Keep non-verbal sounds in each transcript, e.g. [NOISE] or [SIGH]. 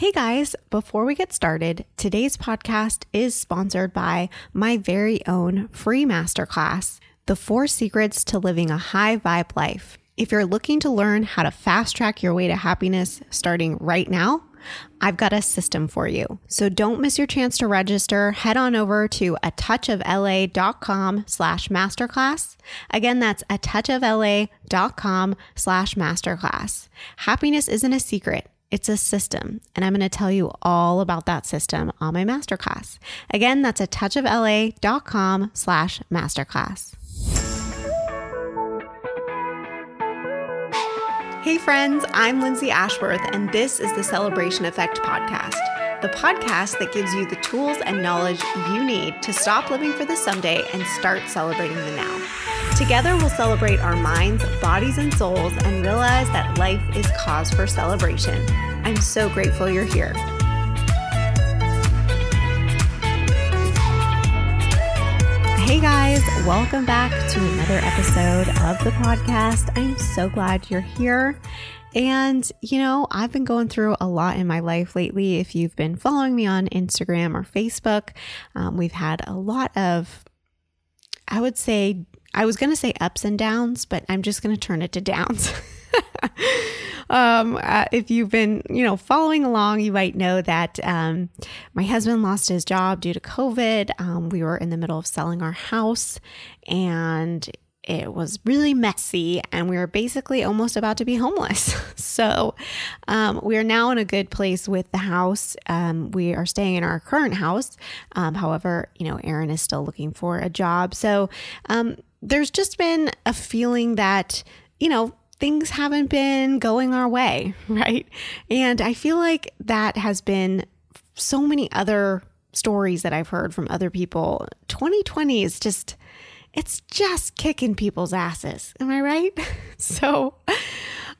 Hey guys, before we get started, today's podcast is sponsored by my very own free masterclass, The Four Secrets to Living a High Vibe Life. If you're looking to learn how to fast track your way to happiness starting right now, I've got a system for you. So don't miss your chance to register. Head on over to a touch of touchofla.com slash masterclass. Again, that's a touch of touchofla.com slash masterclass. Happiness isn't a secret. It's a system, and I'm going to tell you all about that system on my masterclass. Again, that's a touchofla.com slash masterclass. Hey friends, I'm Lindsay Ashworth, and this is the Celebration Effect podcast, the podcast that gives you the tools and knowledge you need to stop living for the someday and start celebrating the now. Together, we'll celebrate our minds, bodies, and souls and realize that life is cause for celebration. I'm so grateful you're here. Hey guys, welcome back to another episode of the podcast. I'm so glad you're here. And, you know, I've been going through a lot in my life lately. If you've been following me on Instagram or Facebook, um, we've had a lot of, I would say, I was going to say ups and downs, but I'm just going to turn it to downs. [LAUGHS] um, uh, if you've been, you know, following along, you might know that um, my husband lost his job due to COVID. Um, we were in the middle of selling our house, and it was really messy, and we were basically almost about to be homeless. [LAUGHS] so, um, we are now in a good place with the house. Um, we are staying in our current house. Um, however, you know, Aaron is still looking for a job. So, um, there's just been a feeling that, you know, things haven't been going our way, [LAUGHS] right? And I feel like that has been so many other stories that I've heard from other people. 2020 is just, it's just kicking people's asses. Am I right? [LAUGHS] so,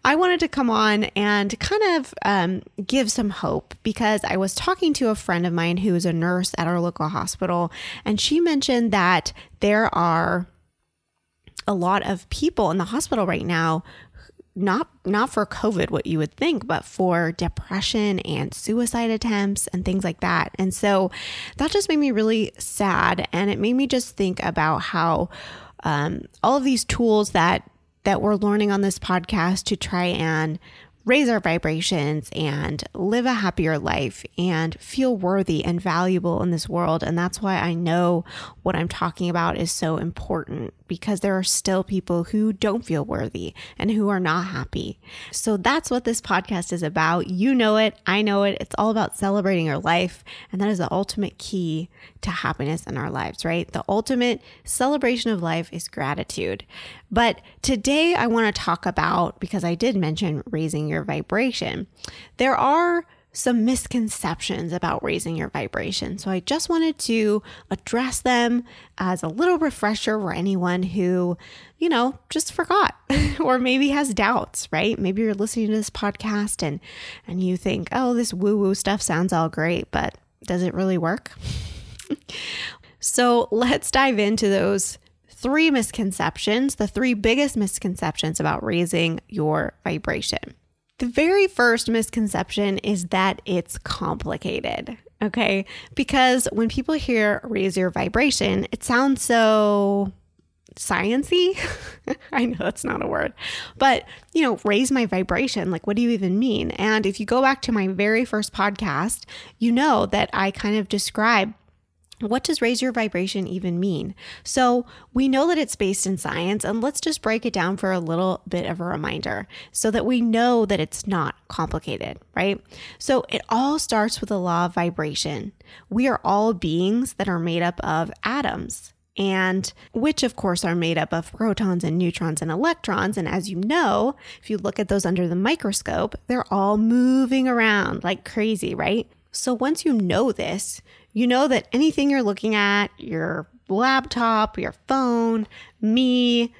I wanted to come on and kind of um, give some hope because I was talking to a friend of mine who is a nurse at our local hospital, and she mentioned that there are a lot of people in the hospital right now not not for covid what you would think but for depression and suicide attempts and things like that. And so that just made me really sad. And it made me just think about how um, all of these tools that that we're learning on this podcast to try and raise our vibrations and live a happier life and feel worthy and valuable in this world. And that's why I know what I'm talking about is so important because there are still people who don't feel worthy and who are not happy. So that's what this podcast is about. You know it. I know it. It's all about celebrating our life. And that is the ultimate key to happiness in our lives, right? The ultimate celebration of life is gratitude. But today I want to talk about, because I did mention raising your vibration, there are some misconceptions about raising your vibration. So I just wanted to address them as a little refresher for anyone who, you know, just forgot [LAUGHS] or maybe has doubts, right? Maybe you're listening to this podcast and and you think, "Oh, this woo-woo stuff sounds all great, but does it really work?" [LAUGHS] so, let's dive into those three misconceptions, the three biggest misconceptions about raising your vibration. The very first misconception is that it's complicated. Okay. Because when people hear raise your vibration, it sounds so sciency. [LAUGHS] I know that's not a word, but you know, raise my vibration. Like, what do you even mean? And if you go back to my very first podcast, you know that I kind of describe what does raise your vibration even mean? So, we know that it's based in science, and let's just break it down for a little bit of a reminder so that we know that it's not complicated, right? So, it all starts with the law of vibration. We are all beings that are made up of atoms. And which, of course, are made up of protons and neutrons and electrons. And as you know, if you look at those under the microscope, they're all moving around like crazy, right? So once you know this, you know that anything you're looking at, your laptop, your phone, me,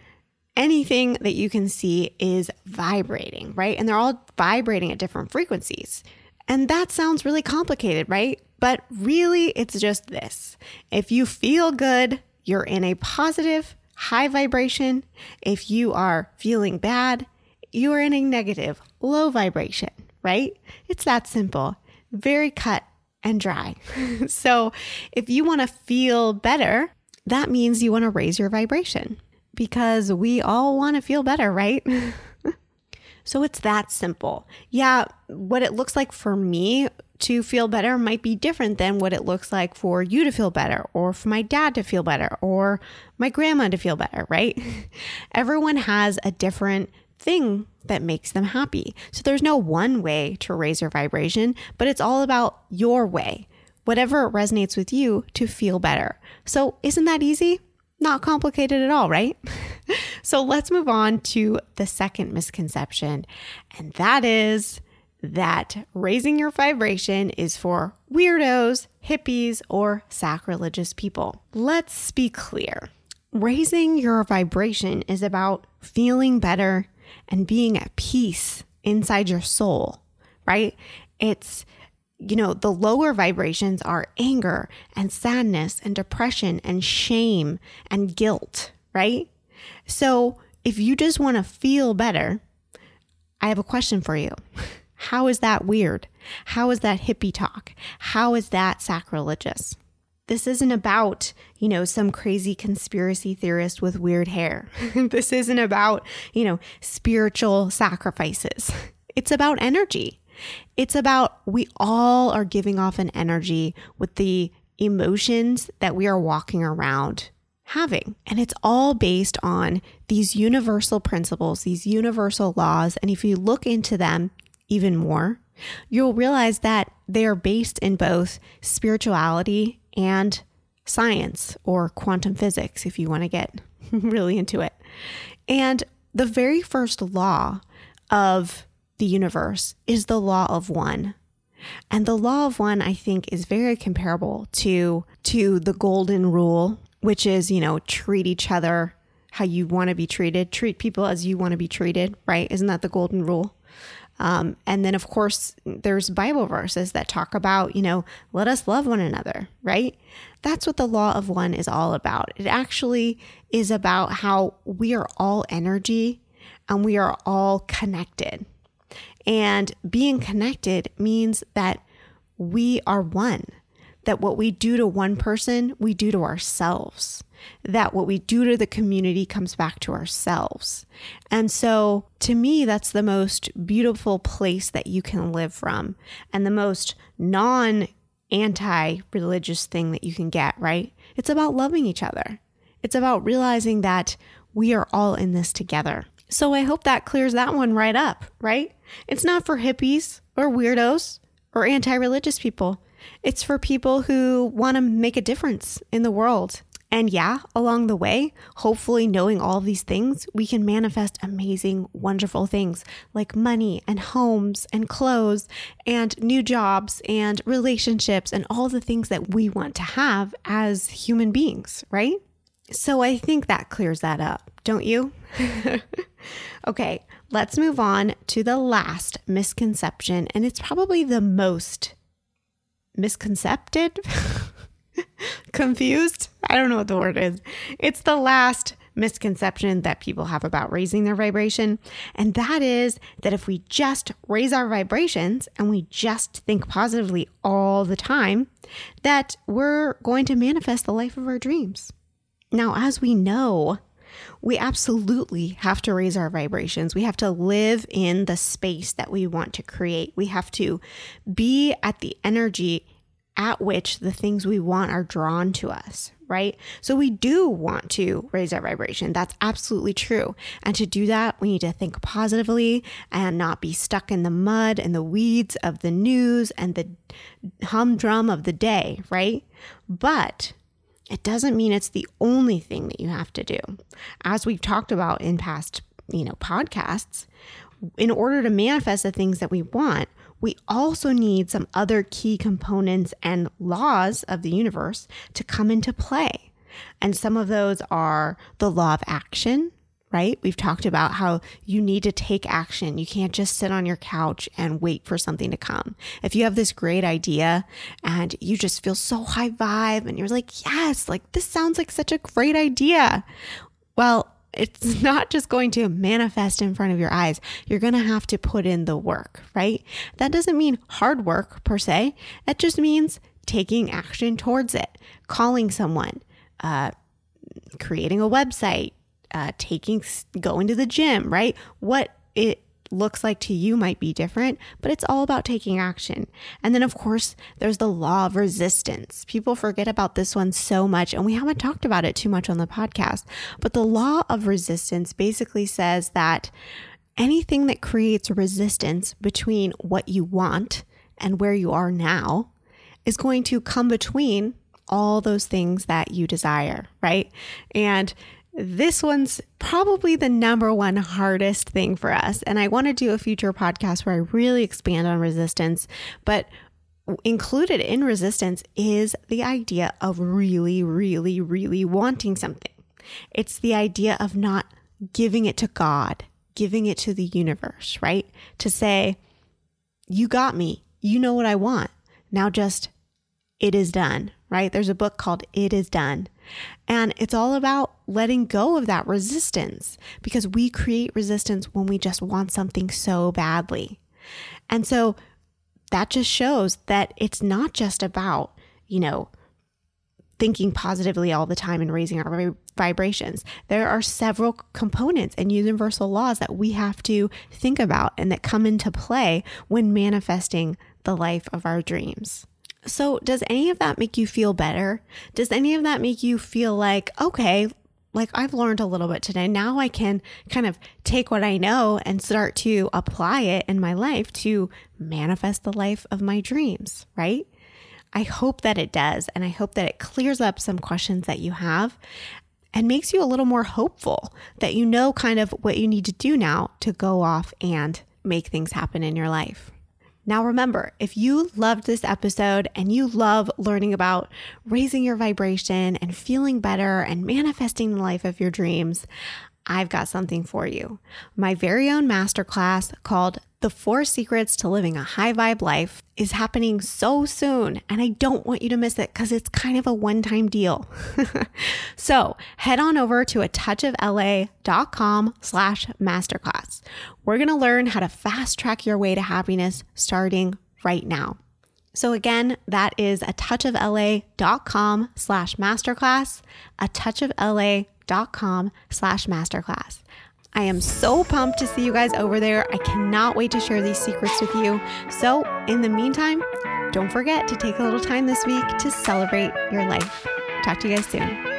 anything that you can see is vibrating, right? And they're all vibrating at different frequencies. And that sounds really complicated, right? But really, it's just this. If you feel good, you're in a positive, high vibration. If you are feeling bad, you are in a negative, low vibration, right? It's that simple. very cut and dry. [LAUGHS] so, if you want to feel better, that means you want to raise your vibration because we all want to feel better, right? [LAUGHS] so, it's that simple. Yeah, what it looks like for me to feel better might be different than what it looks like for you to feel better, or for my dad to feel better, or my grandma to feel better, right? [LAUGHS] Everyone has a different thing that makes them happy. So there's no one way to raise your vibration, but it's all about your way, whatever resonates with you to feel better. So isn't that easy? Not complicated at all, right? [LAUGHS] so let's move on to the second misconception, and that is that raising your vibration is for weirdos, hippies, or sacrilegious people. Let's be clear. Raising your vibration is about feeling better and being at peace inside your soul, right? It's, you know, the lower vibrations are anger and sadness and depression and shame and guilt, right? So if you just want to feel better, I have a question for you. [LAUGHS] How is that weird? How is that hippie talk? How is that sacrilegious? This isn't about, you know, some crazy conspiracy theorist with weird hair. [LAUGHS] this isn't about, you know, spiritual sacrifices. [LAUGHS] It's about energy. It's about we all are giving off an energy with the emotions that we are walking around having. And it's all based on these universal principles, these universal laws. And if you look into them even more, you'll realize that they are based in both spirituality and science or quantum physics if you want to get [LAUGHS] really into it. And the very first law of the universe is the law of one. And the law of one I think is very comparable to to the golden rule, which is, you know, treat each other how you want to be treated, treat people as you want to be treated, right? Isn't that the golden rule? Um, and then, of course, there's Bible verses that talk about, you know, let us love one another, right? That's what the law of one is all about. It actually is about how we are all energy and we are all connected. And being connected means that we are one, that what we do to one person, we do to ourselves that what we do to the community comes back to ourselves. And so to me, that's the most beautiful place that you can live from and the most non anti religious thing that you can get, right? It's about loving each other. It's about realizing that we are all in this together. So I hope that clears that one right up, right? It's not for hippies or weirdos or anti religious people. It's for people who want to make a difference in the world and yeah, along the way, hopefully knowing all these things, we can manifest amazing, wonderful things like money and homes and clothes and new jobs and relationships and all the things that we want to have as human beings, right? So I think that clears that up, don't you? [LAUGHS] okay, let's move on to the last misconception, and it's probably the most misconcepted. [LAUGHS] Confused? I don't know what the word is. It's the last misconception that people have about raising their vibration. And that is that if we just raise our vibrations and we just think positively all the time, that we're going to manifest the life of our dreams. Now, as we know, we absolutely have to raise our vibrations. We have to live in the space that we want to create. We have to be at the energy at which the things we want are drawn to us, right? So we do want to raise our vibration. That's absolutely true. And to do that, we need to think positively and not be stuck in the mud and the weeds of the news and the humdrum of the day, right? But it doesn't mean it's the only thing that you have to do. As we've talked about in past, you know, podcasts, in order to manifest the things that we want, we also need some other key components and laws of the universe to come into play. And some of those are the law of action, right? We've talked about how you need to take action. You can't just sit on your couch and wait for something to come. If you have this great idea and you just feel so high vibe and you're like, yes, like this sounds like such a great idea. Well, it's [LAUGHS] not just going to manifest in front of your eyes. You're going to have to put in the work, right? That doesn't mean hard work per se. It just means taking action towards it, calling someone, uh, creating a website, uh, taking, going to the gym, right? What it looks like to you might be different, but it's all about taking action. And then, of course, there's the law of resistance. People forget about this one so much, and we haven't talked about it too much on the podcast. But the law of resistance basically says that anything that creates resistance between what you want and where you are now is going to come between all those things that you desire, right? And this one's probably the number one hardest thing for us. And I want to do a future podcast where I really expand on resistance. But included in resistance is the idea of really, really, really wanting something. It's the idea of not giving it to God, giving it to the universe, right? To say, you got me. You know what I want. Now just, it is done, right? There's a book called It Is Done. And it's all about letting go of that resistance because we create resistance when we just want something so badly. And so that just shows that it's not just about, you know, thinking positively all the time and raising our vibrations. There are several components and universal laws that we have to think about and that come into play when manifesting the life of our dreams. So, does any of that make you feel better? Does any of that make you feel like, okay, like I've learned a little bit today. Now I can kind of take what I know and start to apply it in my life to manifest the life of my dreams, right? I hope that it does. And I hope that it clears up some questions that you have and makes you a little more hopeful that you know kind of what you need to do now to go off and make things happen in your life. Now, remember, if you loved this episode and you love learning about raising your vibration and feeling better and manifesting the life of your dreams, I've got something for you. My very own masterclass called The Four Secrets to Living a High Vibe Life is happening so soon, and I don't want you to miss it because it's kind of a one time deal. [LAUGHS] so head on over to a touchofla.com slash masterclass. We're going to learn how to fast track your way to happiness starting right now. So again, that is a touchofla.com slash masterclass, a touchofla.com slash masterclass. I am so pumped to see you guys over there. I cannot wait to share these secrets with you. So in the meantime, don't forget to take a little time this week to celebrate your life. Talk to you guys soon.